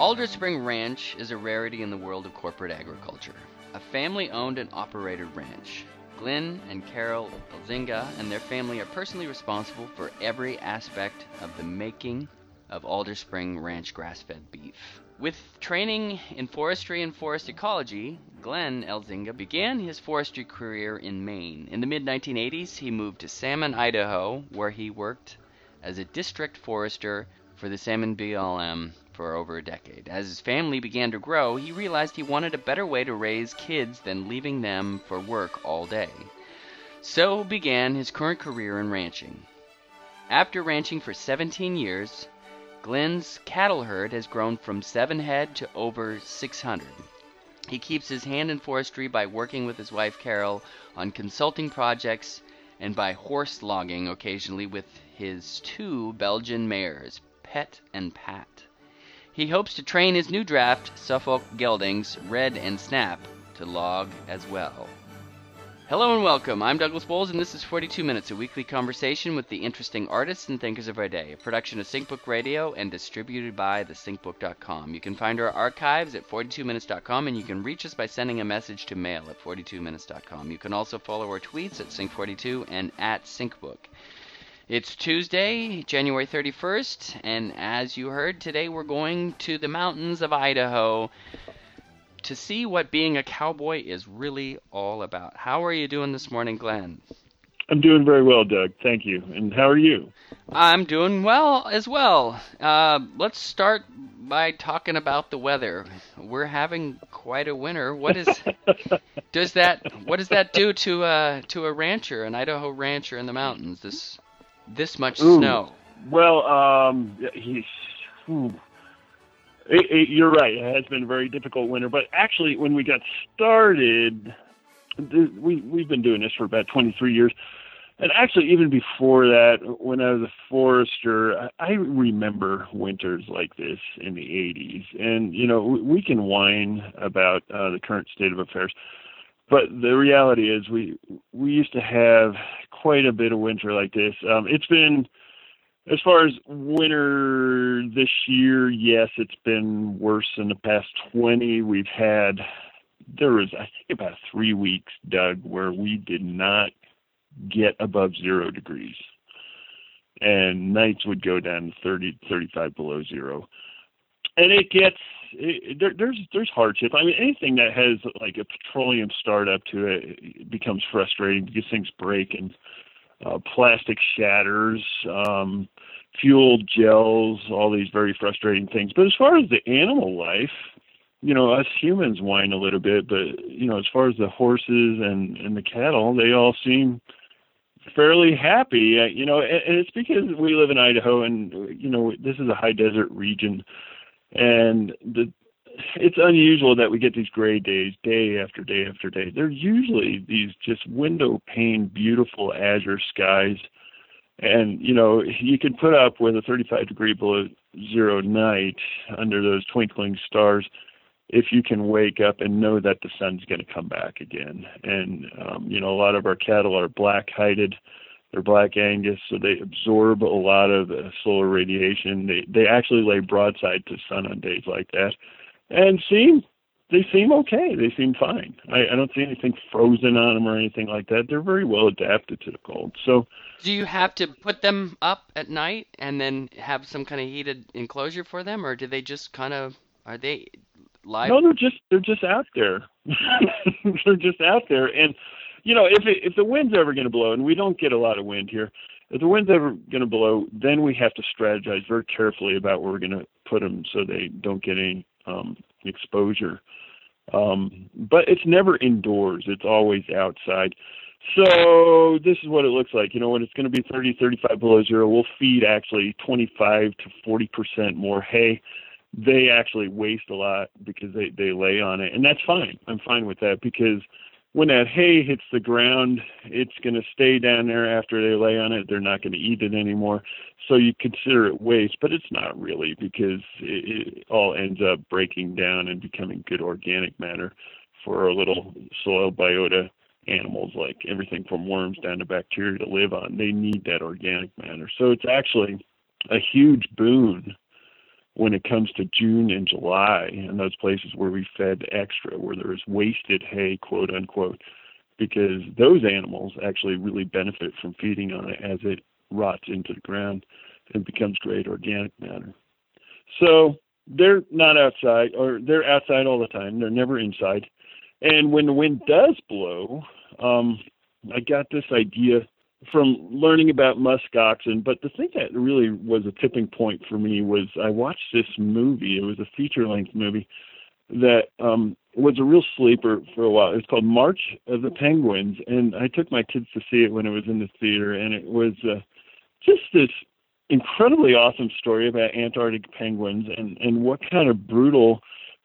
Alder Spring Ranch is a rarity in the world of corporate agriculture. A family owned and operated ranch. Glenn and Carol Elzinga and their family are personally responsible for every aspect of the making of Alder Spring Ranch grass fed beef. With training in forestry and forest ecology, Glenn Elzinga began his forestry career in Maine. In the mid 1980s, he moved to Salmon, Idaho, where he worked as a district forester for the Salmon BLM for over a decade. As his family began to grow, he realized he wanted a better way to raise kids than leaving them for work all day. So began his current career in ranching. After ranching for 17 years, Glenn's cattle herd has grown from 7 head to over 600. He keeps his hand in forestry by working with his wife Carol on consulting projects and by horse logging occasionally with his two Belgian mares, Pet and Pat. He hopes to train his new draft, Suffolk Geldings, Red and Snap, to log as well. Hello and welcome. I'm Douglas Bowles, and this is 42 Minutes, a weekly conversation with the interesting artists and thinkers of our day, a production of SyncBook Radio and distributed by thesyncbook.com. You can find our archives at 42minutes.com, and you can reach us by sending a message to mail at 42minutes.com. You can also follow our tweets at Sync42 and at SyncBook. It's Tuesday, January 31st, and as you heard, today we're going to the mountains of Idaho to see what being a cowboy is really all about. How are you doing this morning, Glenn? I'm doing very well, Doug. Thank you. And how are you? I'm doing well as well. Uh, let's start by talking about the weather. We're having quite a winter. What is does that what does that do to uh to a rancher, an Idaho rancher in the mountains? This this much Ooh. snow. Well, um, he's. It, it, you're right. It has been a very difficult winter, but actually, when we got started, th- we we've been doing this for about 23 years, and actually, even before that, when I was a forester, I, remember winters like this in the 80s. And you know, we, we can whine about uh, the current state of affairs, but the reality is, we we used to have quite a bit of winter like this. Um, it's been as far as winter this year, yes, it's been worse than the past 20. We've had, there was, I think, about three weeks, Doug, where we did not get above zero degrees. And nights would go down to 30, 35 below zero. And it gets, it, there, there's there's hardship. I mean, anything that has like a petroleum startup to it, it becomes frustrating because things break and uh, plastic shatters, um, fuel gels, all these very frustrating things. But as far as the animal life, you know, us humans whine a little bit, but you know, as far as the horses and and the cattle, they all seem fairly happy. Uh, you know, and, and it's because we live in Idaho, and you know, this is a high desert region, and the it's unusual that we get these gray days day after day after day. They're usually these just window pane, beautiful azure skies. And, you know, you can put up with a 35 degree below zero night under those twinkling stars if you can wake up and know that the sun's going to come back again. And, um, you know, a lot of our cattle are black hided. They're black Angus, so they absorb a lot of uh, solar radiation. They they actually lay broadside to sun on days like that and seem they seem okay. They seem fine. I, I don't see anything frozen on them or anything like that. They're very well adapted to the cold. So, do you have to put them up at night and then have some kind of heated enclosure for them, or do they just kind of are they live? No, they're just they're just out there. they're just out there, and you know if it, if the wind's ever going to blow, and we don't get a lot of wind here, if the wind's ever going to blow, then we have to strategize very carefully about where we're going to put them so they don't get any um, exposure. Um, but it's never indoors; it's always outside. So this is what it looks like. You know, when it's going to be 30, 35 below zero, we'll feed actually 25 to 40 percent more hay. They actually waste a lot because they they lay on it, and that's fine. I'm fine with that because when that hay hits the ground, it's going to stay down there after they lay on it. They're not going to eat it anymore. So you consider it waste, but it's not really because it, it all ends up breaking down and becoming good organic matter for our little soil biota animals, like everything from worms down to bacteria to live on. They need that organic matter. So it's actually a huge boon when it comes to June and July and those places where we fed extra, where there was wasted hay, quote unquote, because those animals actually really benefit from feeding on it as it rots into the ground and becomes great organic matter. So they're not outside, or they're outside all the time. They're never inside. And when the wind does blow, um, I got this idea from learning about musk oxen. But the thing that really was a tipping point for me was I watched this movie. It was a feature length movie that um, was a real sleeper for a while. It's called March of the Penguins, and I took my kids to see it when it was in the theater, and it was uh, just this incredibly awesome story about Antarctic penguins and and what kind of brutal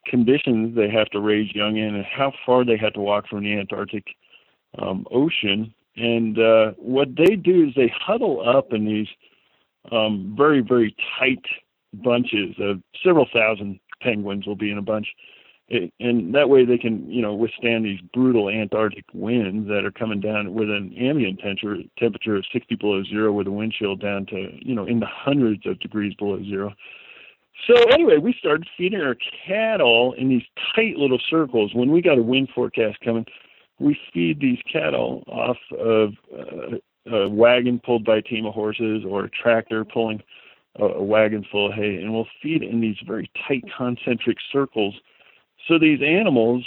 conditions they have to raise young in, and how far they have to walk from the Antarctic um, Ocean and uh, what they do is they huddle up in these um, very, very tight bunches of several thousand penguins will be in a bunch. And that way they can, you know, withstand these brutal Antarctic winds that are coming down with an ambient temperature, temperature of 60 below zero with a wind chill down to, you know, in the hundreds of degrees below zero. So anyway, we started feeding our cattle in these tight little circles. When we got a wind forecast coming, we feed these cattle off of uh, a wagon pulled by a team of horses or a tractor pulling a, a wagon full of hay, and we'll feed in these very tight concentric circles. So these animals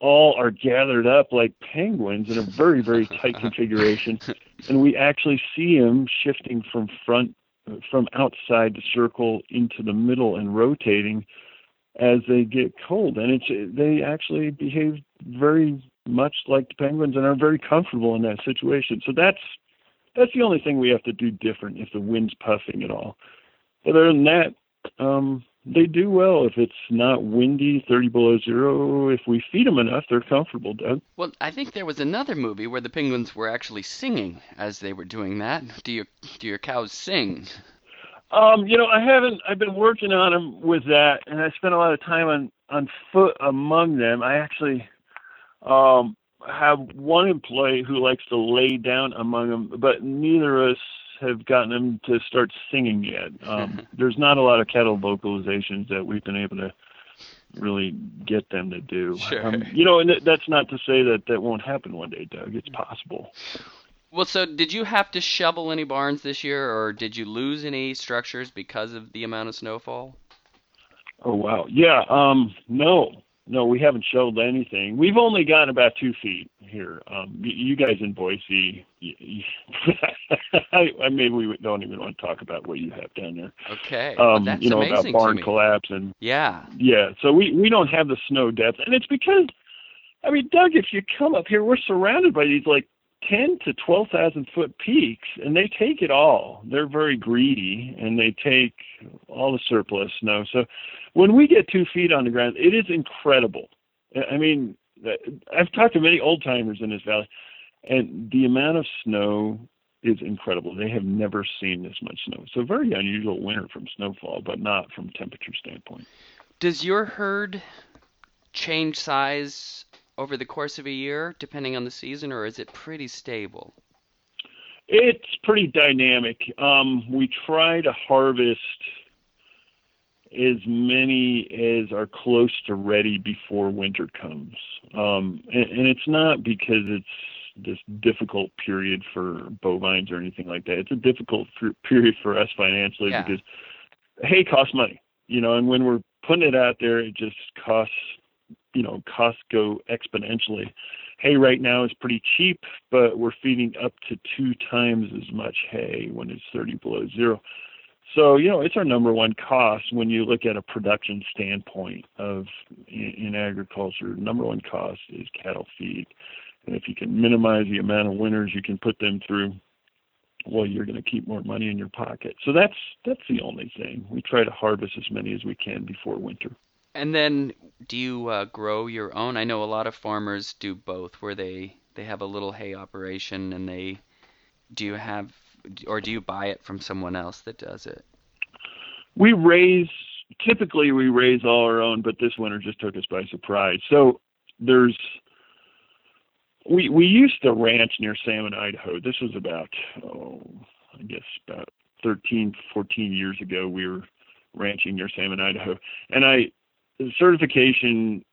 all are gathered up like penguins in a very, very tight configuration, and we actually see them shifting from front, from outside the circle into the middle and rotating as they get cold. And it's they actually behave very much like the Penguins and are very comfortable in that situation. So that's that's the only thing we have to do different if the wind's puffing at all. But other than that, um, they do well if it's not windy, 30 below zero. If we feed them enough, they're comfortable, Doug. Well, I think there was another movie where the penguins were actually singing as they were doing that. Do your do your cows sing? Um, you know, I haven't. I've been working on them with that, and I spent a lot of time on on foot among them. I actually um, have one employee who likes to lay down among them, but neither of us have gotten them to start singing yet. Um, there's not a lot of cattle vocalizations that we've been able to really get them to do. Sure. Um, you know, and that's not to say that that won't happen one day, Doug. It's possible. Well, so did you have to shovel any barns this year, or did you lose any structures because of the amount of snowfall? Oh wow, yeah. Um, no, no, we haven't shoveled anything. We've only gotten about two feet here. Um, you guys in Boise, you, you, I, maybe we don't even want to talk about what you have down there. Okay, um, that's you know amazing about barn collapse and Yeah, yeah. So we we don't have the snow depth, and it's because, I mean, Doug, if you come up here, we're surrounded by these like ten to twelve thousand foot peaks, and they take it all. They're very greedy, and they take all the surplus snow. So when we get two feet on the ground, it is incredible. I mean, I've talked to many old timers in this valley, and the amount of snow is incredible. They have never seen this much snow. So very unusual winter from snowfall, but not from temperature standpoint. Does your herd change size over the course of a year, depending on the season, or is it pretty stable? It's pretty dynamic. Um, we try to harvest as many as are close to ready before winter comes. Um, and, and it's not because it's this difficult period for bovines or anything like that. It's a difficult period for us financially Yeah. because hay costs money, you know, and when we're putting it out there, it just costs, you know, costs go exponentially. Hay right now is pretty cheap, but we're feeding up to two times as much hay when it's 30 below zero. So, you know, it's our number one cost when you look at a production standpoint of in, in agriculture. Number one cost is cattle feed. And if you can minimize the amount of winters you can put them through, well, you're going to keep more money in your pocket. So that's that's the only thing. We try to harvest as many as we can before winter. And then, do you uh, grow your own? I know a lot of farmers do both, where they they have a little hay operation, and they do you have or do you buy it from someone else that does it? We raise typically we raise all our own, but this winter just took us by surprise. So there's we we used to ranch near Salmon, Idaho. This was about oh I guess about 13, 14 years ago. We were ranching near Salmon, Idaho, and I certification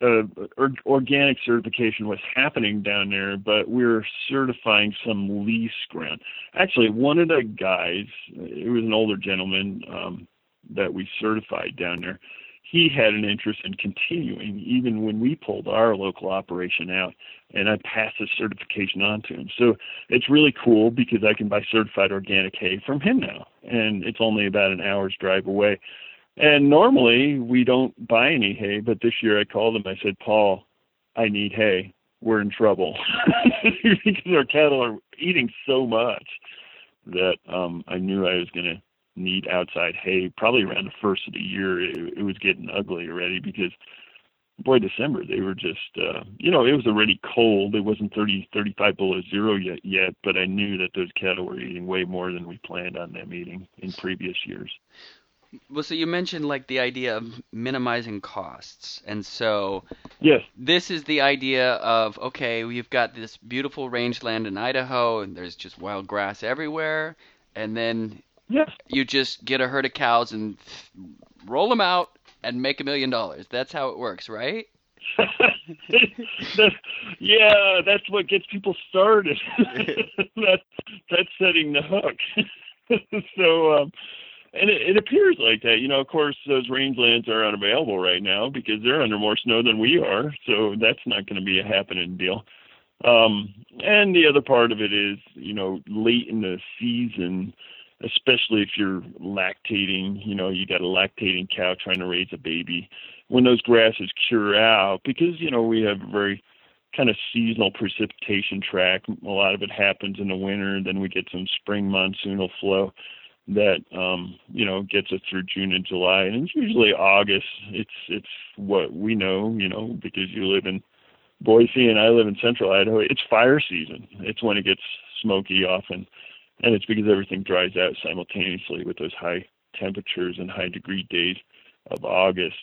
uh, or, organic certification was happening down there, but we were certifying some lease ground. Actually, one of the guys, it was an older gentleman um, that we certified down there. He had an interest in continuing, even when we pulled our local operation out, and I passed the certification on to him. So it's really cool because I can buy certified organic hay from him now, and it's only about an hour's drive away. And normally we don't buy any hay, but this year I called him. I said, Paul, I need hay. We're in trouble because our cattle are eating so much that um, I knew I was going to need outside hay. Probably around the first of the year, it, it was getting ugly already because boy, December they were just, uh, you know, it was already cold. It wasn't 30, 35 below zero yet, yet, but I knew that those cattle were eating way more than we planned on them eating in previous years. Well, so you mentioned like the idea of minimizing costs, and so yes, this is the idea of okay, we've got this beautiful rangeland in Idaho, and there's just wild grass everywhere, and then yes, you just get a herd of cows and roll them out and make a million dollars. That's how it works, right? yeah, that's what gets people started. that's that's setting the hook. so. um and it, it appears like that. You know, of course, those rangelands are unavailable right now because they're under more snow than we are, so that's not going to be a happening deal. Um, and the other part of it is, you know, late in the season, especially if you're lactating, you know, you got a lactating cow trying to raise a baby. When those grasses cure out, because you know we have a very kind of seasonal precipitation track. A lot of it happens in the winter, then we get some spring monsoonal flow that um, you know gets us through June and July, and it's usually August. It's it's what we know, you know, because you live in Boise and I live in Central Idaho. It's fire season. It's when it gets smoky often, and it's because everything dries out simultaneously with those high temperatures and high degree days of August.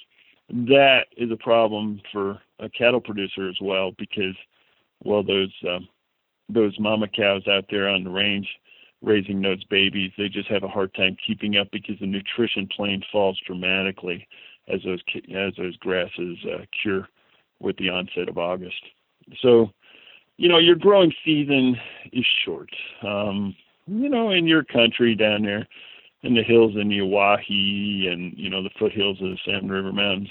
That is a problem for a cattle producer as well because, well, those um, those mama cows out there on the range raising those babies. They just have a hard time keeping up because the nutrition plane falls dramatically as those as those grasses uh, cure with the onset of August. So, you know, your growing season is short. Um, you know, in your country down there in the hills in the Owyhee and you know the foothills of the Salmon River Mountains.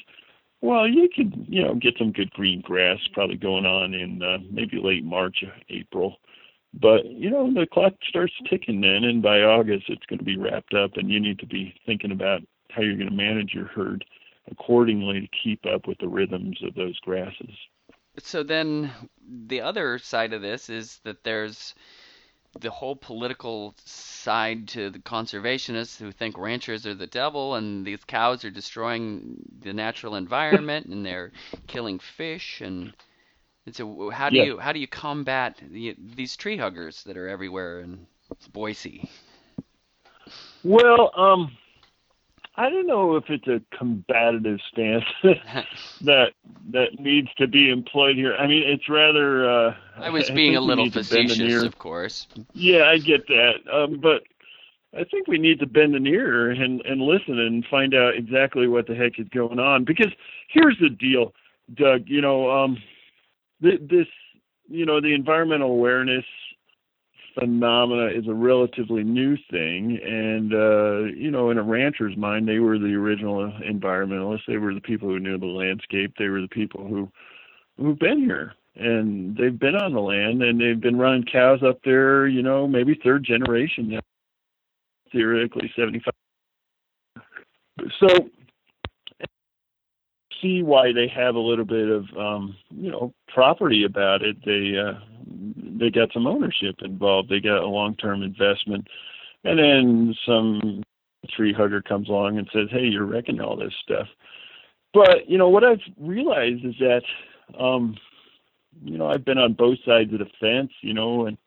Well, you could, you know, get some good green grass probably going on in uh, maybe late March, April. But you know the clock starts ticking then, and by August it's going to be wrapped up, and you need to be thinking about how you're going to manage your herd accordingly to keep up with the rhythms of those grasses. So then, the other side of this is that there's the whole political side to the conservationists who think ranchers are the devil and these cows are destroying the natural environment and they're killing fish and and so how do yeah. you how do you combat the, these tree huggers that are everywhere in Boise? Well, um, I don't know if it's a combative stance that that needs to be employed here. I mean, it's rather. Uh, I was being I a little facetious, of course. Yeah, I get that, um, but I think we need to bend an ear and and listen and find out exactly what the heck is going on. Because here's the deal, Doug. You know, um, this, you know, the environmental awareness phenomena is a relatively new thing and uh you know in a rancher's mind they were the original environmentalists. They were the people who knew the landscape. They were the people who who've been here and they've been on the land and they've been running cows up there you know maybe third generation now theoretically 75 so see why they have a little bit of um, you know property about it. They uh, they got some ownership involved. They got a long term investment, and then some tree hugger comes along and says, "Hey, you're wrecking all this stuff." But you know what I've realized is that um, you know I've been on both sides of the fence, you know, and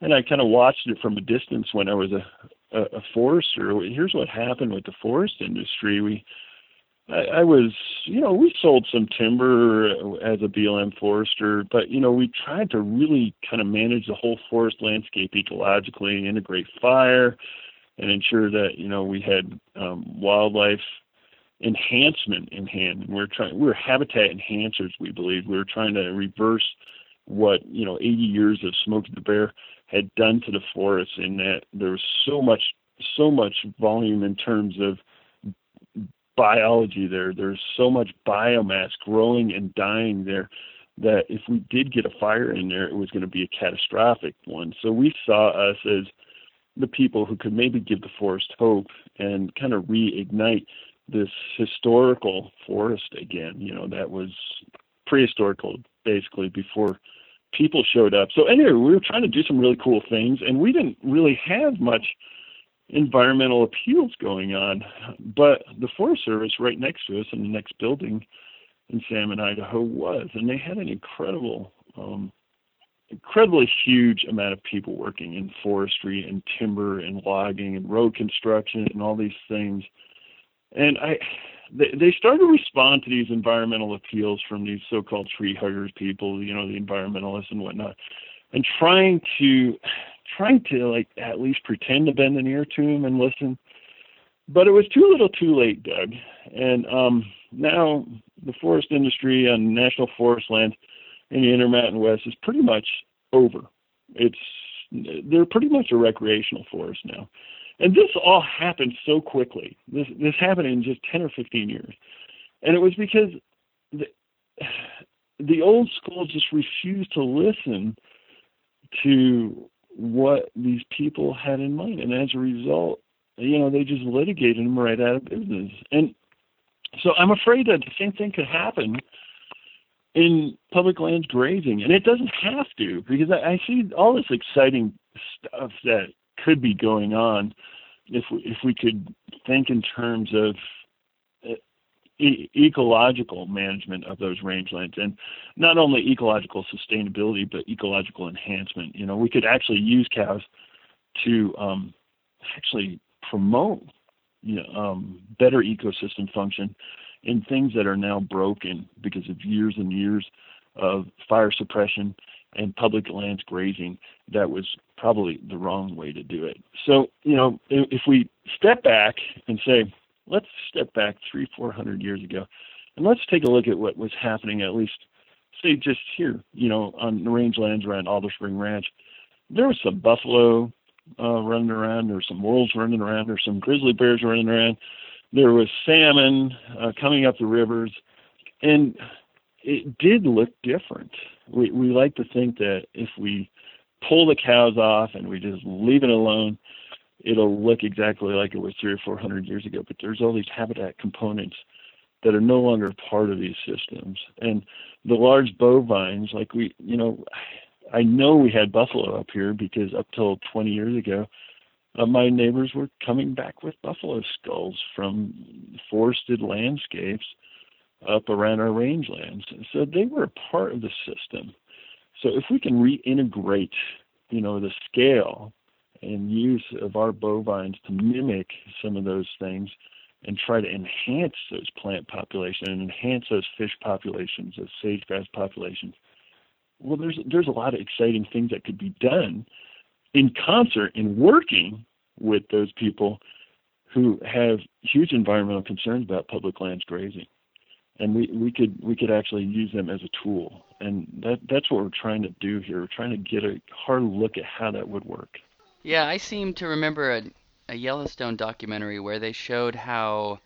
and I kind of watched it from a distance when I was a, a, a forester. Here's what happened with the forest industry. We I, I was, you know, we sold some timber as a BLM forester, but you know, we tried to really kind of manage the whole forest landscape ecologically, integrate fire, and ensure that you know we had um, wildlife enhancement in hand. And we're trying we're habitat enhancers. We believe we we're trying to reverse what you know 80 years of Smokey the Bear had done to the forest, in that there was so much so much volume in terms of biology there. There's so much biomass growing and dying there that if we did get a fire in there, it was going to be a catastrophic one. So we saw us as the people who could maybe give the forest hope and kind of reignite this historical forest again. You know, that was prehistorical basically before people showed up. So anyway, we were trying to do some really cool things, and we didn't really have much environmental appeals going on. But the Forest Service, right next to us in the next building in Salmon, Idaho, was, and they had an incredible, um, incredibly huge amount of people working in forestry and timber and logging and road construction and all these things. And I, they, they started to respond to these environmental appeals from these so-called tree huggers people, you know, the environmentalists and whatnot, and trying to trying to like at least pretend to bend an ear to him and listen. But it was too little too late, Doug. And um, now the forest industry on national forest lands in the Intermountain West is pretty much over. It's they're pretty much a recreational forest now. And this all happened so quickly. This this happened in just 10 or 15 years. And it was because the, the old school just refused to listen to what these people had in mind. And as a result, you know, they just litigated them right out of business. And so I'm afraid that the same thing could happen in public lands grazing. And it doesn't have to, because I, I see all this exciting stuff that could be going on if we, if we could think in terms of e- ecological management of those rangelands and not only ecological sustainability but ecological enhancement you know we could actually use cows to um, actually promote you know, um, better ecosystem function in things that are now broken because of years and years of fire suppression and public lands grazing that was probably the wrong way to do it. So, you know, if we step back and say, let's step back three, four hundred years ago, and let's take a look at what was happening at least, say, just here, you know, on the rangelands around Alder Spring Ranch. There was some buffalo uh, running around, there were some wolves running around, there were some grizzly bears running around, there was salmon uh, coming up the rivers, and it did look different. We we like to think that if we pull the cows off and we just leave it alone, it'll look exactly like it was three or four hundred years ago. But there's all these habitat components that are no longer part of these systems. And the large bovines, like we, you know, I know we had buffalo up here because up till 20 years ago, uh, my neighbors were coming back with buffalo skulls from forested landscapes up around our rangelands. So they were a part of the system. So if we can reintegrate, you know, the scale and use of our bovines to mimic some of those things and try to enhance those plant populations and enhance those fish populations, those sage grouse populations. Well, there's there's a lot of exciting things that could be done in concert in working with those people who have huge environmental concerns about public lands grazing. And we, we could we could actually use them as a tool. And that that's what we're trying to do here. We're trying to get a hard look at how that would work yeah i seem to remember a, a yellowstone documentary where they showed how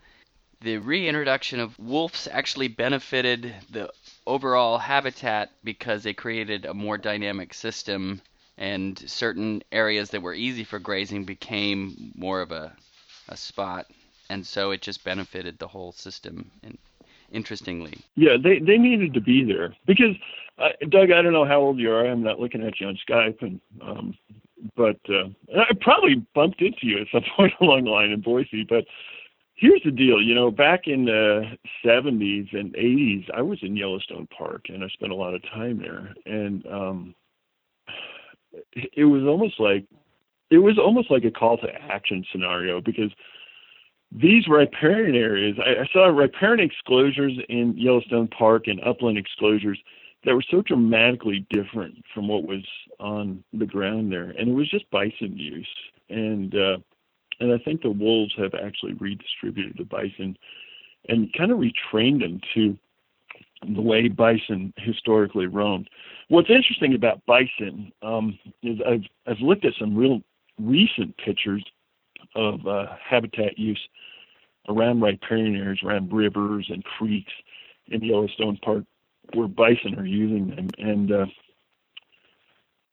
the reintroduction of wolves actually benefited the overall habitat because they created a more dynamic system and certain areas that were easy for grazing became more of a, a spot and so it just benefited the whole system and interestingly. Yeah, they they needed to be there because uh, Doug, I don't know how old you are. I'm not looking at you on Skype, and um, but uh, I probably bumped into you at some point along the line in Boise. But here's the deal, you know, back in the 70s and 80s, I was in Yellowstone Park, and I spent a lot of time there, and um, it was almost like it was almost like a call to action scenario because these riparian areas, I, I saw riparian exclosures in Yellowstone Park and upland exclosures that were so dramatically different from what was on the ground there, and it was just bison use. And uh, and I think the wolves have actually redistributed the bison and kind of retrained them to the way bison historically roamed. What's interesting about bison um, is I've I've looked at some real recent pictures of uh, habitat use around riparian areas, around rivers and creeks in Yellowstone Park, where bison are using them, and uh,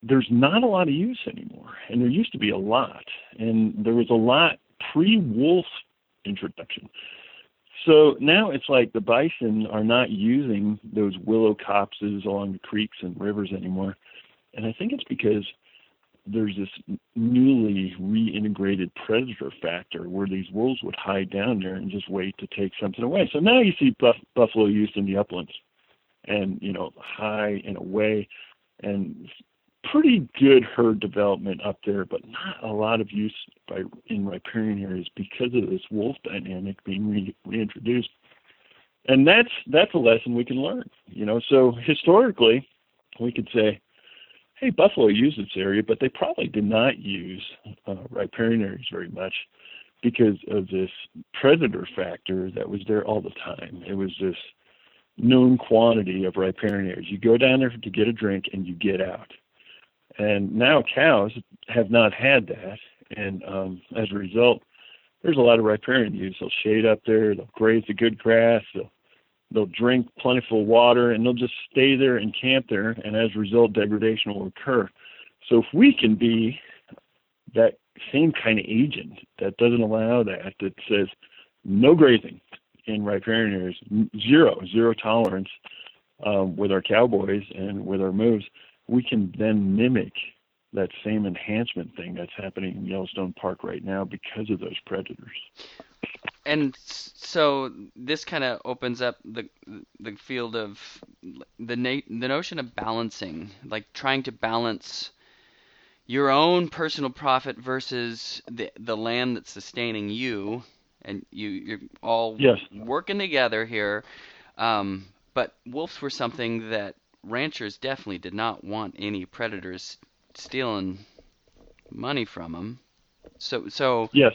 there's not a lot of use anymore. And there used to be a lot, and there was a lot pre-wolf introduction. So now it's like the bison are not using those willow copses along the creeks and rivers anymore. And I think it's because there's this newly reintegrated predator factor where these wolves would hide down there and just wait to take something away. So now you see buff- buffalo used in the uplands and, you know, high and away and pretty good herd development up there, but not a lot of use by in riparian areas because of this wolf dynamic being re- reintroduced. And that's that's a lesson we can learn. You know, so historically, we could say, hey, buffalo used this area, but they probably did not use uh, riparian areas very much because of this predator factor that was there all the time. It was this known quantity of riparian areas. You go down there to get a drink and you get out. And now cows have not had that, and um, as a result, there's a lot of riparian use. They'll shade up there, they'll graze the good grass, they'll they'll drink plentiful water, and they'll just stay there and camp there. And as a result, degradation will occur. So if we can be that same kind of agent that doesn't allow that, that says no grazing in riparian areas, zero, zero tolerance um, with our cowboys and with our moves, we can then mimic that same enhancement thing that's happening in Yellowstone Park right now because of those predators. And so this kind of opens up the the field of the na- the notion of balancing, like trying to balance your own personal profit versus the the land that's sustaining you, and you you're all yes. working together here. Um, but wolves were something that ranchers definitely did not want any predators stealing money from them. So, so yes.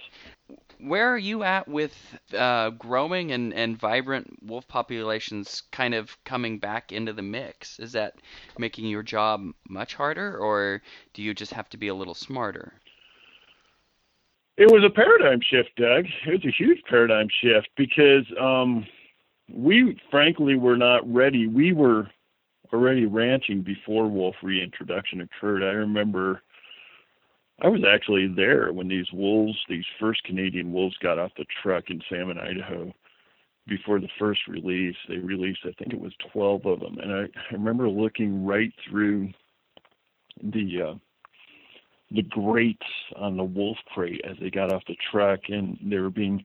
Where are you at with uh, growing and, and vibrant wolf populations kind of coming back into the mix? Is that making your job much harder, or do you just have to be a little smarter? It was a paradigm shift, Doug. It was a huge paradigm shift because um, we, frankly, were not ready. We were already ranching before wolf reintroduction occurred. I remember I was actually there when these wolves, these first Canadian wolves, got off the truck in Salmon, Idaho. Before the first release, they released, I think it was 12 of them, and I, I remember looking right through the uh, the grates on the wolf crate as they got off the truck, and they were being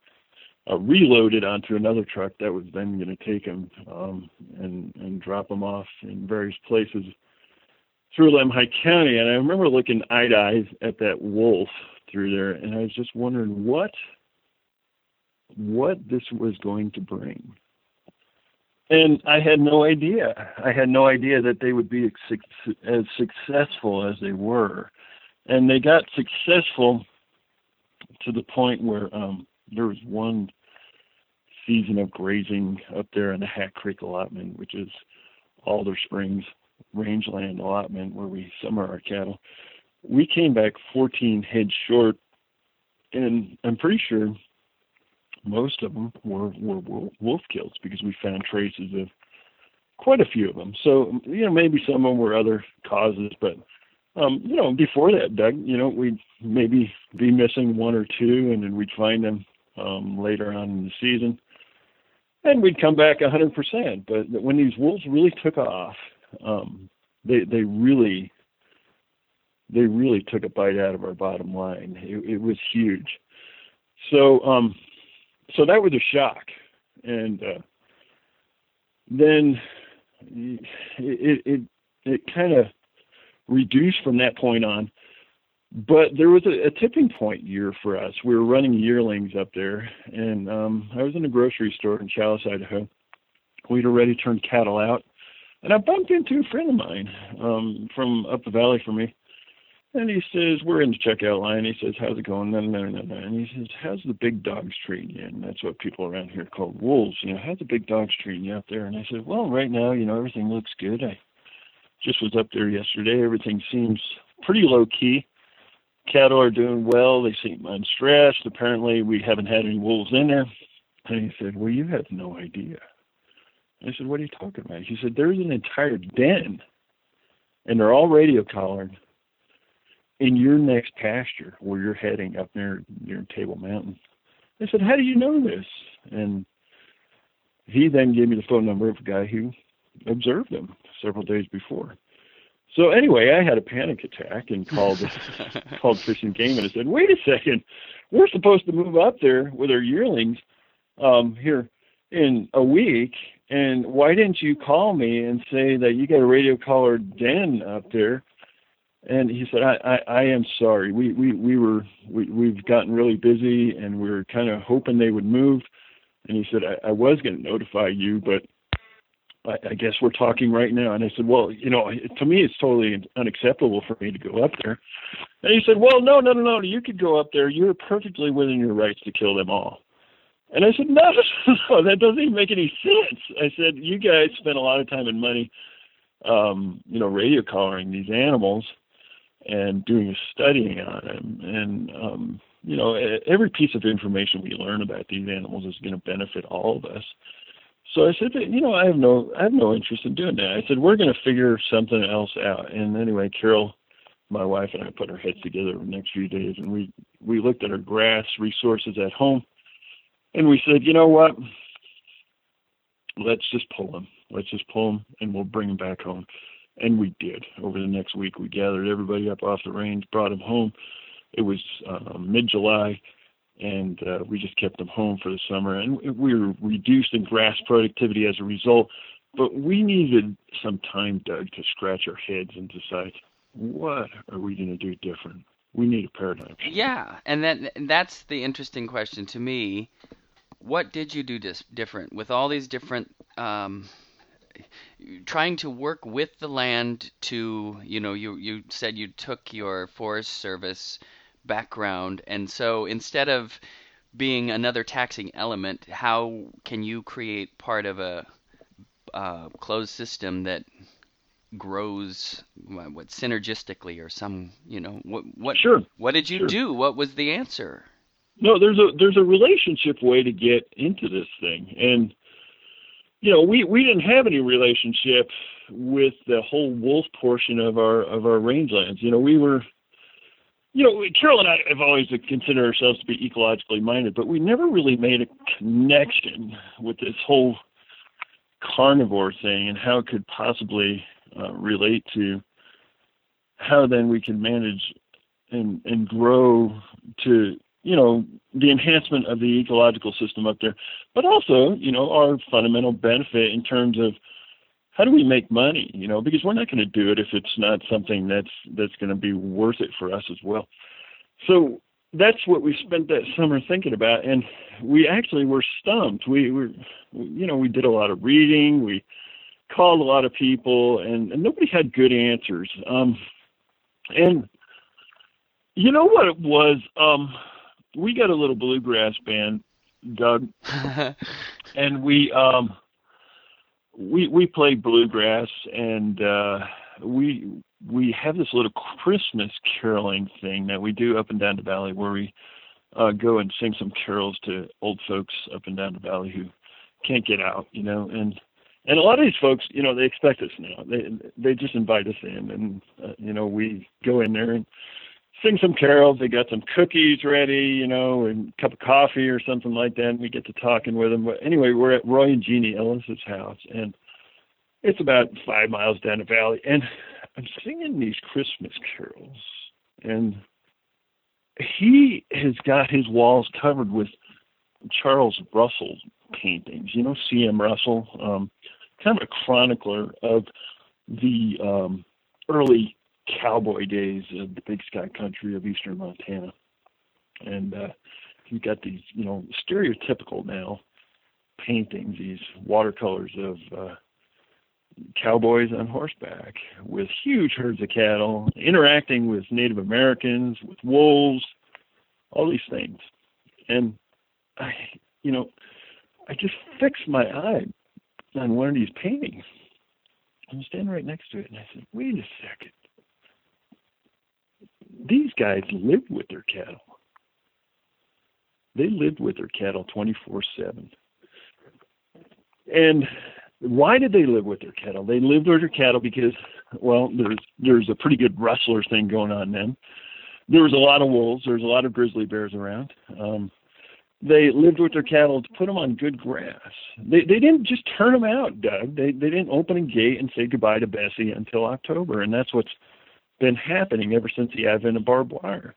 uh, reloaded onto another truck that was then going to take them um, and and drop them off in various places through Lemhi County. And I remember looking eye to eye at that wolf through there, and I was just wondering what what this was going to bring. And I had no idea. I had no idea that they would be as successful as they were. And they got successful to the point where um, there was one season of grazing up there in the Hat Creek allotment, which is Alder Springs rangeland allotment where we summer our cattle. We came back 14 heads short, and I'm pretty sure most of them were, were wolf kills because we found traces of quite a few of them. So, you know, maybe some of them were other causes, but um, you know, before that, Doug, you know, we'd maybe be missing one or two, and then we'd find them um, later on in the season and we'd come back 100%. But when these wolves really took off, um, they they really they really took a bite out of our bottom line. It, it was huge. So um, so that was a shock, and uh, then it it it, it kind of reduced from that point on but there was a, a, tipping point year for us. We were running yearlings up there, and um, I was in a grocery store in Challis, Idaho. We'd already turned cattle out, and I bumped into a friend of mine um, from up the valley from me. And he says, we're in the checkout line. He says, how's it going? No, no, no, no. And he says, how's the big dogs treating you? And that's what people around here call wolves. You know, how's the big dogs treating you out there? And I said, well, right now, you know, everything looks good. I just was up there yesterday. Everything seems pretty low key. Cattle are doing well. They seem unstressed. Apparently, we haven't had any wolves in there. And he said, well, you have no idea. I said, what are you talking about? He said, there's an entire den, and they're all radio collared in your next pasture where you're heading up near near Table Mountain. I said, How do you know this? And he then gave me the phone number of a guy who observed them several days before. So anyway, I had a panic attack and called called Fish and Game and I said, "Wait a second, we're supposed to move up there with our yearlings um, here in a week, and why didn't you call me and say that you got a radio collared den up there and he said, I, I, I am sorry. We, we, we were, we, we've gotten really busy and we are kind of hoping they would move. And he said, I, I was going to notify you, but I, I guess we're talking right now. And I said, well, you know, to me, it's totally unacceptable for me to go up there. And he said, well, no, no, no, no, you could go up there. You're perfectly within your rights to kill them all. And I said, no, no, that doesn't even make any sense. I said, you guys spend a lot of time and money, um, you know, radio collaring these animals and doing a studying on them. And um, you know, every piece of information we learn about these animals is going to benefit all of us. So I said, you know, I have no, I have no interest in doing that. I said, we're going to figure something else out. And anyway, Carol, my wife and I put our heads together the next few days, and we we looked at our grass resources at home, and we said, you know what? Let's just pull them. Let's just pull them, and we'll bring them back home and we did. Over the next week, we gathered everybody up off the range, brought them home. It was uh, mid-July, and uh, we just kept them home for the summer. And we were reduced in grass productivity as a result. But we needed some time, Doug, to scratch our heads and decide what are we going to do different. We need a paradigm. Yeah, and that that's the interesting question to me. What did you do dis- different with all these different um, trying to work with the land to you know you you said you took your forest service background and so instead of being another taxing element how can you create part of a uh, closed system that grows what synergistically or some you know what what sure. what did you sure. do what was the answer no there's a there's a relationship way to get into this thing and you know, we we didn't have any relationship with the whole wolf portion of our of our rangelands. You know, we were, you know, Carol and I have always considered ourselves to be ecologically minded, but we never really made a connection with this whole carnivore thing and how it could possibly uh, relate to how then we can manage and and grow to you know, the enhancement of the ecological system up there, but also, you know, our fundamental benefit in terms of how do we make money, you know, because we're not going to do it if it's not something that's that's going to be worth it for us as well. So that's what we spent that summer thinking about, and we actually were stumped. We were, you know, we did a lot of reading, we called a lot of people, and, and nobody had good answers. Um, and you know what it was? Um, we got a little bluegrass band, Doug, and we um we we play bluegrass and uh we we have this little Christmas caroling thing that we do up and down the valley where we uh go and sing some carols to old folks up and down the valley who can't get out, you know, and and a lot of these folks, you know, they expect us now. They they just invite us in, and uh, you know, we go in there and sing some carols. They got some cookies ready, you know, and a cup of coffee or something like that. And we get to talking with them. But anyway, we're at Roy and Jeannie Ellis's house, and it's about five miles down the valley. And I'm singing these Christmas carols, and he has got his walls covered with Charles Russell paintings. You know, C.M. Russell, um, kind of a chronicler of the um, early cowboy days of the big sky country of eastern Montana. And uh, he's got these, you know, stereotypical now paintings, these watercolors of, uh, cowboys on horseback with huge herds of cattle, interacting with Native Americans, with wolves, all these things. And I, you know, I just fixed my eye on one of these paintings. I'm standing right next to it, and I said, "Wait a second. These guys lived with their cattle. They lived with their cattle 24/7. And why did they live with their cattle? They lived with their cattle because, well, there's there's a pretty good rustler thing going on then. There was a lot of wolves. There was a lot of grizzly bears around. Um, they lived with their cattle to put them on good grass. They they didn't just turn them out, Doug. They they didn't open a gate and say goodbye to Bessie until October, and that's what's been happening ever since the advent of barbed wire.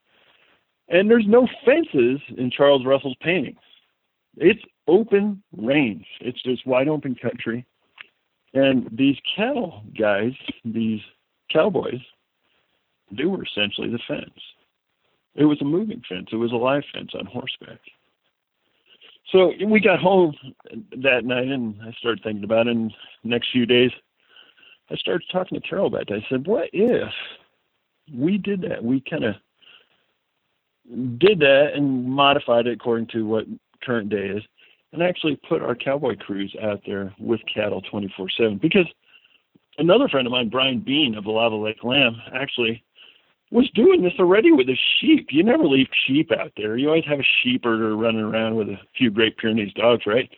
And there's no fences in Charles Russell's paintings. It's open range. It's just wide open country. And these cattle guys, these cowboys, they were essentially the fence. It was a moving fence. It was a live fence on horseback. So we got home that night, and I started thinking about it. And next few days, I started talking to Carol about it. I said, "What if we did that? We kind of did that and modified it according to what current day is, and actually put our cowboy crews out there with cattle 24/7. Because another friend of mine, Brian Bean of the Lava Lake Lamb, actually was doing this already with his sheep. You never leave sheep out there. You always have a sheep running around with a few Great Pyrenees dogs, right?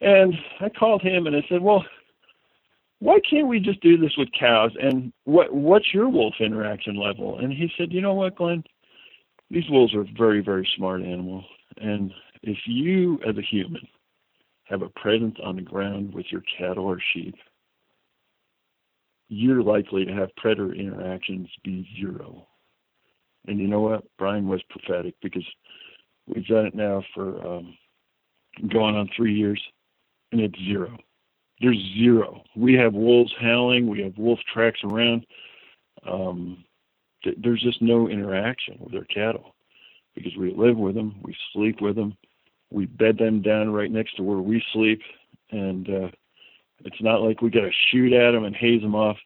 And I called him and I said, well, why can't we just do this with cows? And what what's your wolf interaction level? And he said, you know what, Glenn? These wolves are very, very smart animals. And if you, as a human, have a presence on the ground with your cattle or sheep, you're likely to have predator interactions be zero. And you know what? Brian was prophetic because we've done it now for um, going on three years, and it's zero. There's zero. We have wolves howling. We have wolf tracks around. Um, th- there's just no interaction with our cattle because we live with them, we sleep with them, we bed them down right next to where we sleep, and uh, it's not like we got to shoot at them and haze them off.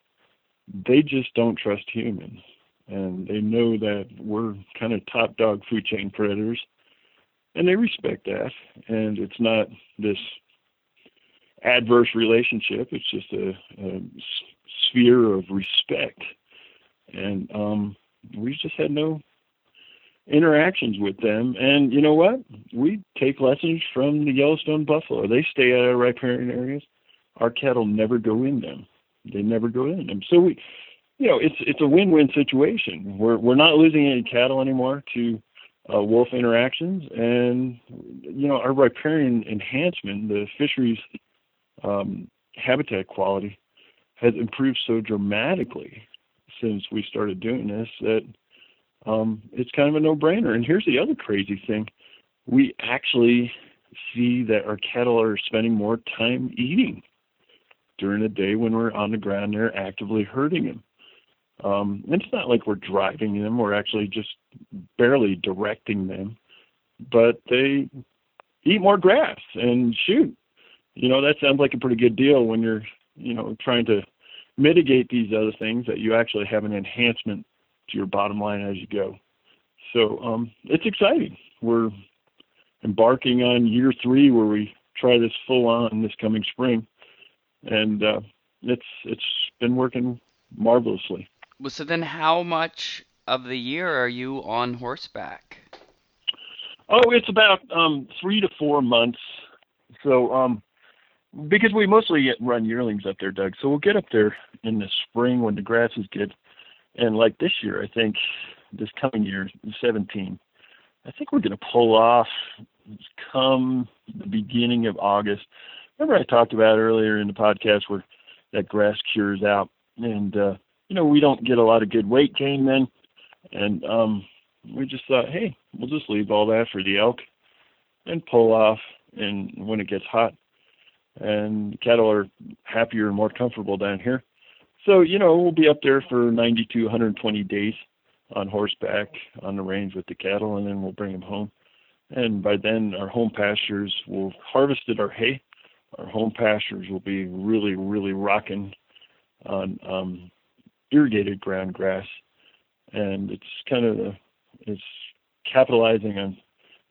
They just don't trust humans, and they know that we're kind of top dog food chain predators, and they respect that. And it's not this adverse relationship; it's just a, a sphere of respect. And um, we just had no interactions with them. And you know what? We take lessons from the Yellowstone buffalo. They stay out of riparian areas. Our cattle never go in them. They never go in them. So we, you know, it's it's a win-win situation. We're we're not losing any cattle anymore to uh, wolf interactions, and you know our riparian enhancement, the fisheries um, habitat quality, has improved so dramatically since we started doing this that um, it's kind of a no-brainer. And here's the other crazy thing: we actually see that our cattle are spending more time eating during the day when we're on the ground there actively herding them. Um, and it's not like we're driving them; we're actually just barely directing them, but they eat more grass and shoot. You know that sounds like a pretty good deal when you're, you know, trying to mitigate these other things that you actually have an enhancement to your bottom line as you go. So um, it's exciting. We're embarking on year three where we try this full on this coming spring, and uh, it's it's been working marvelously. So then, how much of the year are you on horseback? Oh, it's about um, three to four months. So um, because we mostly run yearlings up there, Doug. So we'll get up there in the spring when the grass is good and like this year, I think this coming year, 17, I think we're going to pull off come the beginning of August. Remember I talked about earlier in the podcast where that grass cures out, and uh, you know we don't get a lot of good weight gain then, and um, we just thought, hey, we'll just leave all that for the elk and pull off, and when it gets hot, and cattle are happier and more comfortable down here, so, you know, we'll be up there for 90 to 120 days on horseback on the range with the cattle, and then we'll bring them home. And by then, our home pastures will have harvested our hay. our home pastures will be really, really rocking on um, irrigated ground grass, and it's kind of the, it's capitalizing on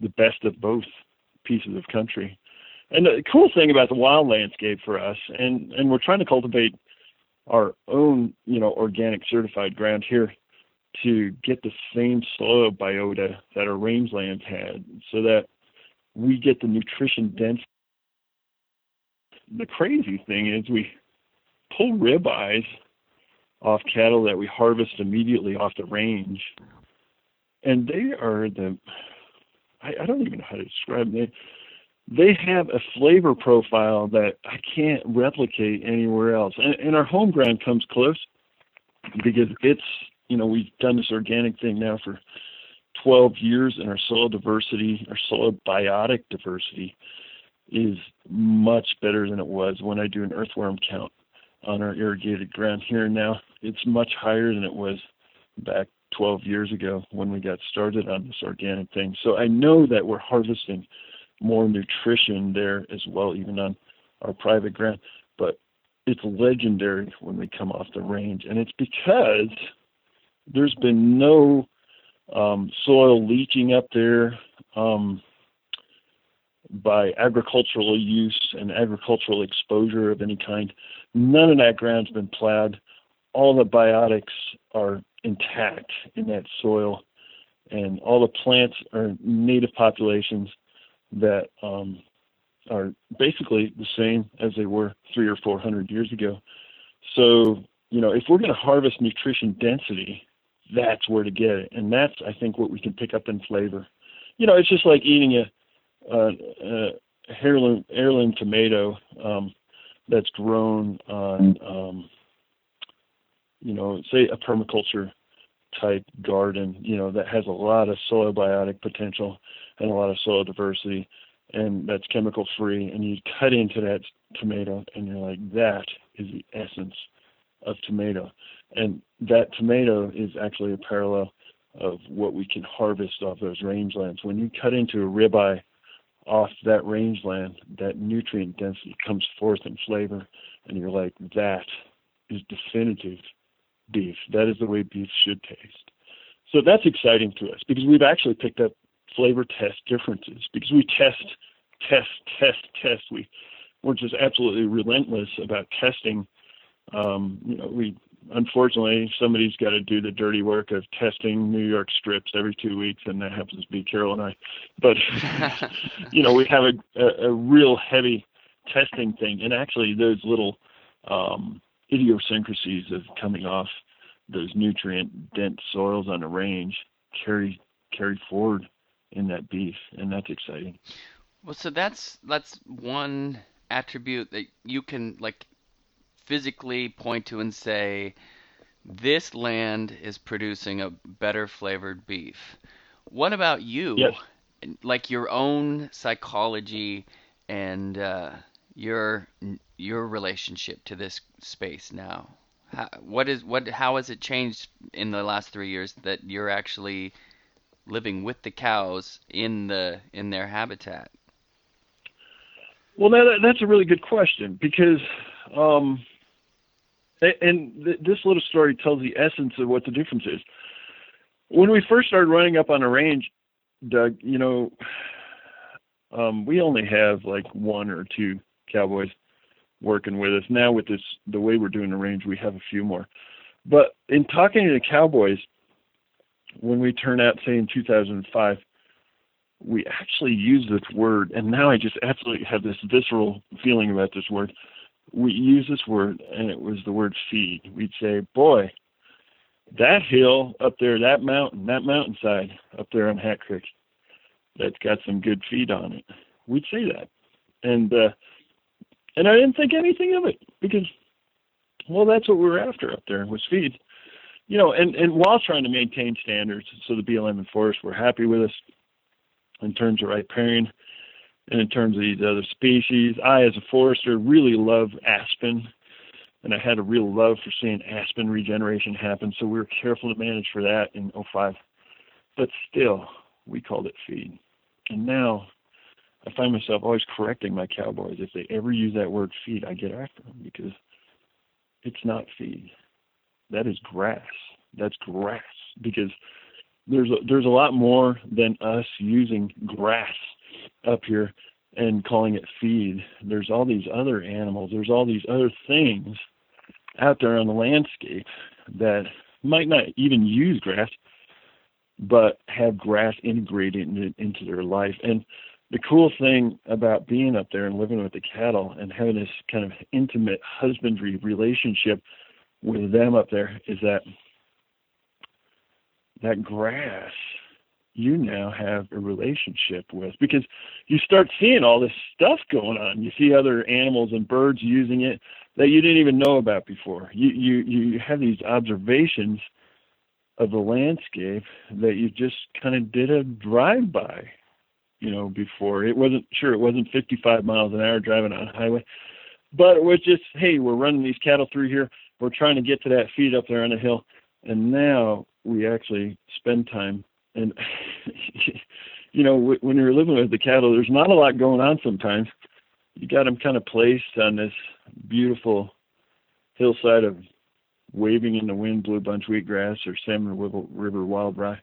the best of both pieces of country. And the cool thing about the wild landscape for us, and and we're trying to cultivate our own, you know, organic certified ground here to get the same soil biota that our rangelands had, so that we get the nutrition density. The crazy thing is we pull ribeyes off cattle that we harvest immediately off the range, and they are the I, I don't even know how to describe them. They have a flavor profile that I can't replicate anywhere else, and, and our home ground comes close because it's you know we've done this organic thing now for 12 years, and our soil diversity, our soil biotic diversity, is much better than it was when I do an earthworm count on our irrigated ground here now. It's much higher than it was back 12 years ago when we got started on this organic thing. So I know that we're harvesting more nutrition there as well, even on our private ground. But it's legendary when we come off the range, and it's because there's been no um, soil leaching up there um, by agricultural use and agricultural exposure of any kind. None of that ground's been plowed. All the biotics are intact in that soil, and all the plants are native populations that um, are basically the same as they were three or four hundred years ago. So, you know, if we're going to harvest nutrition density, that's where to get it, and that's I think what we can pick up in flavor. You know, it's just like eating a, a, a heirloom heirloom tomato um, that's grown on, um, you know, say a permaculture type garden, you know, that has a lot of soil biotic potential and a lot of soil diversity and that's chemical free and you cut into that tomato and you're like that is the essence of tomato. And that tomato is actually a parallel of what we can harvest off those rangelands. When you cut into a ribeye off that rangeland that nutrient density comes forth in flavor and you're like that is definitive beef. That is the way beef should taste. So that's exciting to us because we've actually picked up flavor test differences because we test, test, test, test. We we're just absolutely relentless about testing. Um, you know, we unfortunately somebody's got to do the dirty work of testing New York strips every two weeks, and that happens to be Carol and I. But you know, we have a, a, a real heavy testing thing, and actually those little um, idiosyncrasies of coming off those nutrient dense soils on a range carry carry forward in that beef and that's exciting. Well so that's that's one attribute that you can like physically point to and say this land is producing a better flavored beef. What about you? Yes. like your own psychology and uh, your your relationship to this space now? How, what is what? How has it changed in the last three years that you're actually living with the cows in the in their habitat? Well, that, that's a really good question because, um, and th- this little story tells the essence of what the difference is. When we first started running up on a range, Doug, you know, um, we only have like one or two cowboys working with us. Now with this the way we're doing the range, we have a few more. But in talking to the Cowboys, when we turn out, say in 2005, we actually use this word, and now I just absolutely have this visceral feeling about this word. We use this word, and it was the word feed. We'd say, "Boy, that hill up there, that mountain, that mountainside up there on Hat Creek, that's got some good feed on it." We'd say that, and uh, and I didn't think anything of it because, well, that's what we were after up there was feed. You know, and, and while trying to maintain standards, so the BLM and Forest were happy with us in terms of riparian and in terms of these other species. I, as a forester, really love aspen, and I had a real love for seeing aspen regeneration happen. So we were careful to manage for that in 05. But still, we called it feed. And now I find myself always correcting my cowboys if they ever use that word feed. I get after them because it's not feed. That is grass. That's grass because there's a, there's a lot more than us using grass up here and calling it feed. There's all these other animals. There's all these other things out there on the landscape that might not even use grass, but have grass integrated into their life. And the cool thing about being up there and living with the cattle and having this kind of intimate husbandry relationship with them up there is that that grass you now have a relationship with because you start seeing all this stuff going on. You see other animals and birds using it that you didn't even know about before. You you you have these observations of the landscape that you just kind of did a drive by, you know, before. It wasn't sure it wasn't 55 miles an hour driving on a highway, but it was just hey, we're running these cattle through here. We're trying to get to that feed up there on the hill, and now we actually spend time and you know when you're living with the cattle there's not a lot going on sometimes you got them kind of placed on this beautiful hillside of waving in the wind blue bunch wheatgrass or salmon river wild rye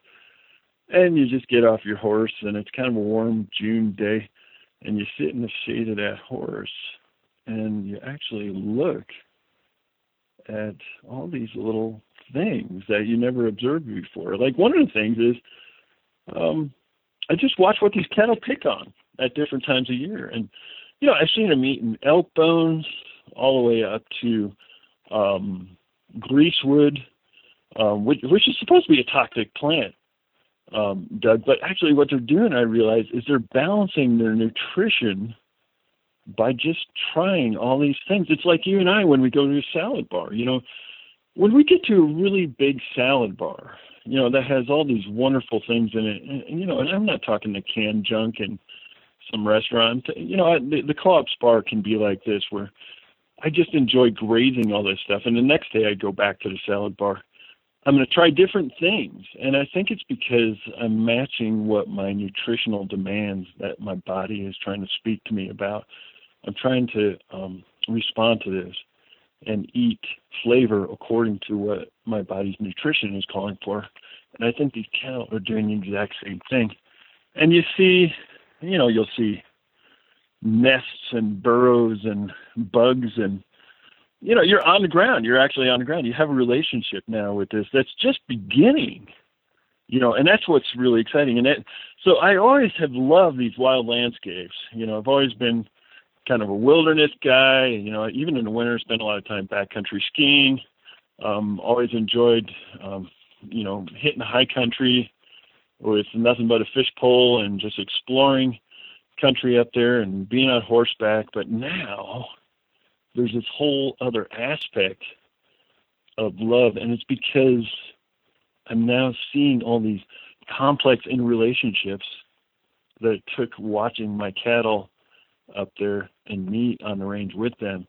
and you just get off your horse and it's kind of a warm june day and you sit in the shade of that horse and you actually look at all these little things that you never observed before. Like one of the things is um, I just watch what these cattle pick on at different times of year. And, you know, I've seen them eating elk bones all the way up to um, greasewood, um, which, which is supposed to be a toxic plant, um, Doug. But actually, what they're doing, I realize, is they're balancing their nutrition by just trying all these things. It's like you and I when we go to a salad bar. You know, when we get to a really big salad bar, you know, that has all these wonderful things in it. And, you know, and I'm not talking the canned junk and some restaurant. You know, the, the co-op's bar can be like this, where I just enjoy grazing all this stuff, and the next day I go back to the salad bar. I'm going to try different things, and I think it's because I'm matching what my nutritional demands that my body is trying to speak to me about. I'm trying to um, respond to this and eat flavor according to what my body's nutrition is calling for. And I think these cattle are doing the exact same thing. And you see, you know, you'll see nests and burrows and bugs and you know, you're on the ground. You're actually on the ground. You have a relationship now with this that's just beginning. You know, and that's what's really exciting. And that, so I always have loved these wild landscapes. You know, I've always been kind of a wilderness guy. You know, even in the winter, spent a lot of time backcountry skiing. Um, always enjoyed, um, you know, hitting the high country with nothing but a fish pole and just exploring country up there and being on horseback. But now there's this whole other aspect of love, and it's because I'm now seeing all these complex interrelationships that it took watching my cattle up there and meet on the range with them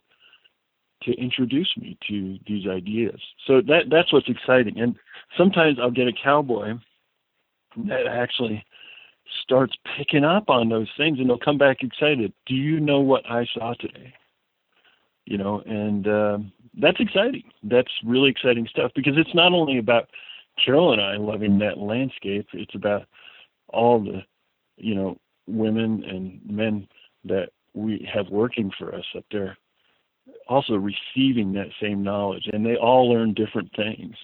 to introduce me to these ideas. So that that's what's exciting. And sometimes I'll get a cowboy that actually starts picking up on those things and they'll come back excited. Do you know what I saw today? You know, and uh, that's exciting. That's really exciting stuff because it's not only about Carol and I loving that landscape, it's about all the, you know, women and men that we have working for us up there also receiving that same knowledge and they all learn different things.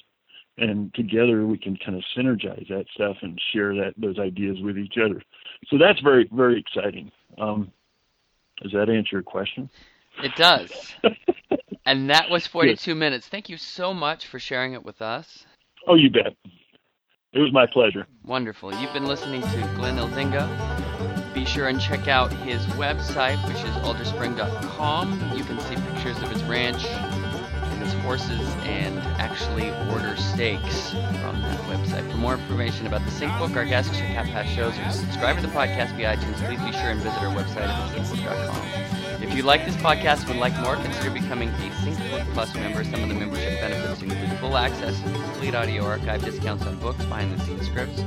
And together we can kind of synergize that stuff and share that those ideas with each other. So that's very very exciting. Um, does that answer your question it does. And that was 42 minutes. Thank you so much for sharing it with us. Oh you bet. It was my pleasure. Wonderful. You've been listening to glenn elzinga be sure and check out his website, which is alderspring.com. You can see pictures of his ranch and his horses and actually order steaks from that website. For more information about the SyncBook, our guests, check out past shows, or subscribe to the podcast via iTunes, please be sure and visit our website at thesyncbook.com. If you like this podcast and would like more, consider becoming a SyncBook Plus member. Some of the membership benefits include full access to the complete audio archive, discounts on books, behind the scenes scripts,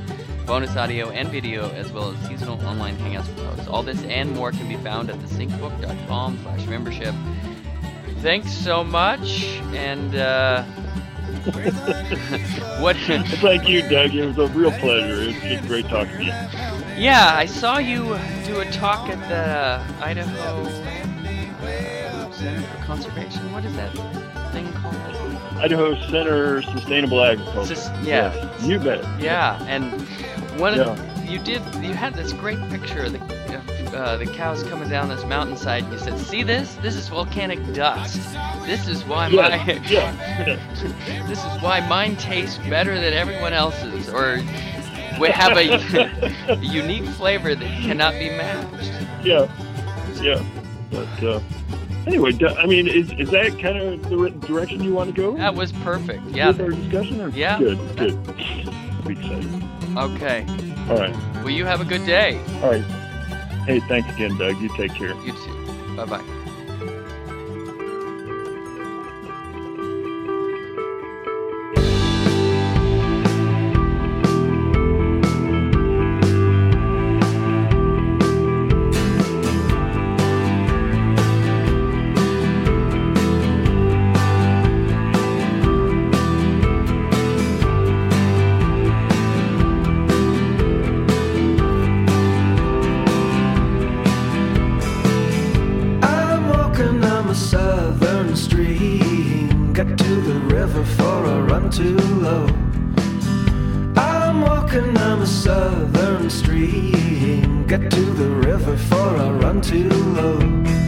bonus audio and video, as well as seasonal online hangouts with hosts. All this and more can be found at thesyncbook.com slash membership. Thanks so much, and uh, what? Thank you, Doug. It was a real pleasure. It's just great talking to you. Yeah, I saw you do a talk at the Idaho Center for Conservation. What is that thing called? Idaho Center Sustainable Agriculture. Sus- yeah. Yes, you bet. Yeah, and one of you did you had this great picture of the of, uh, the cows coming down this mountainside. And you said, "See this? This is volcanic dust. This is why Yeah, my yeah. this is why mine tastes better than everyone else's, or we have a, a unique flavor that cannot be matched." yeah, yeah. But uh, anyway, I mean, is is that kind of the direction you want to go? That was perfect. Yeah. With our discussion? Or? Yeah. Good, good. Okay. All right, Well, you have a good day. all right. Hey, thanks again, Doug. You take care. You too. Bye bye. For a run too low. I'm walking down the southern stream. Get to the river for a run too low.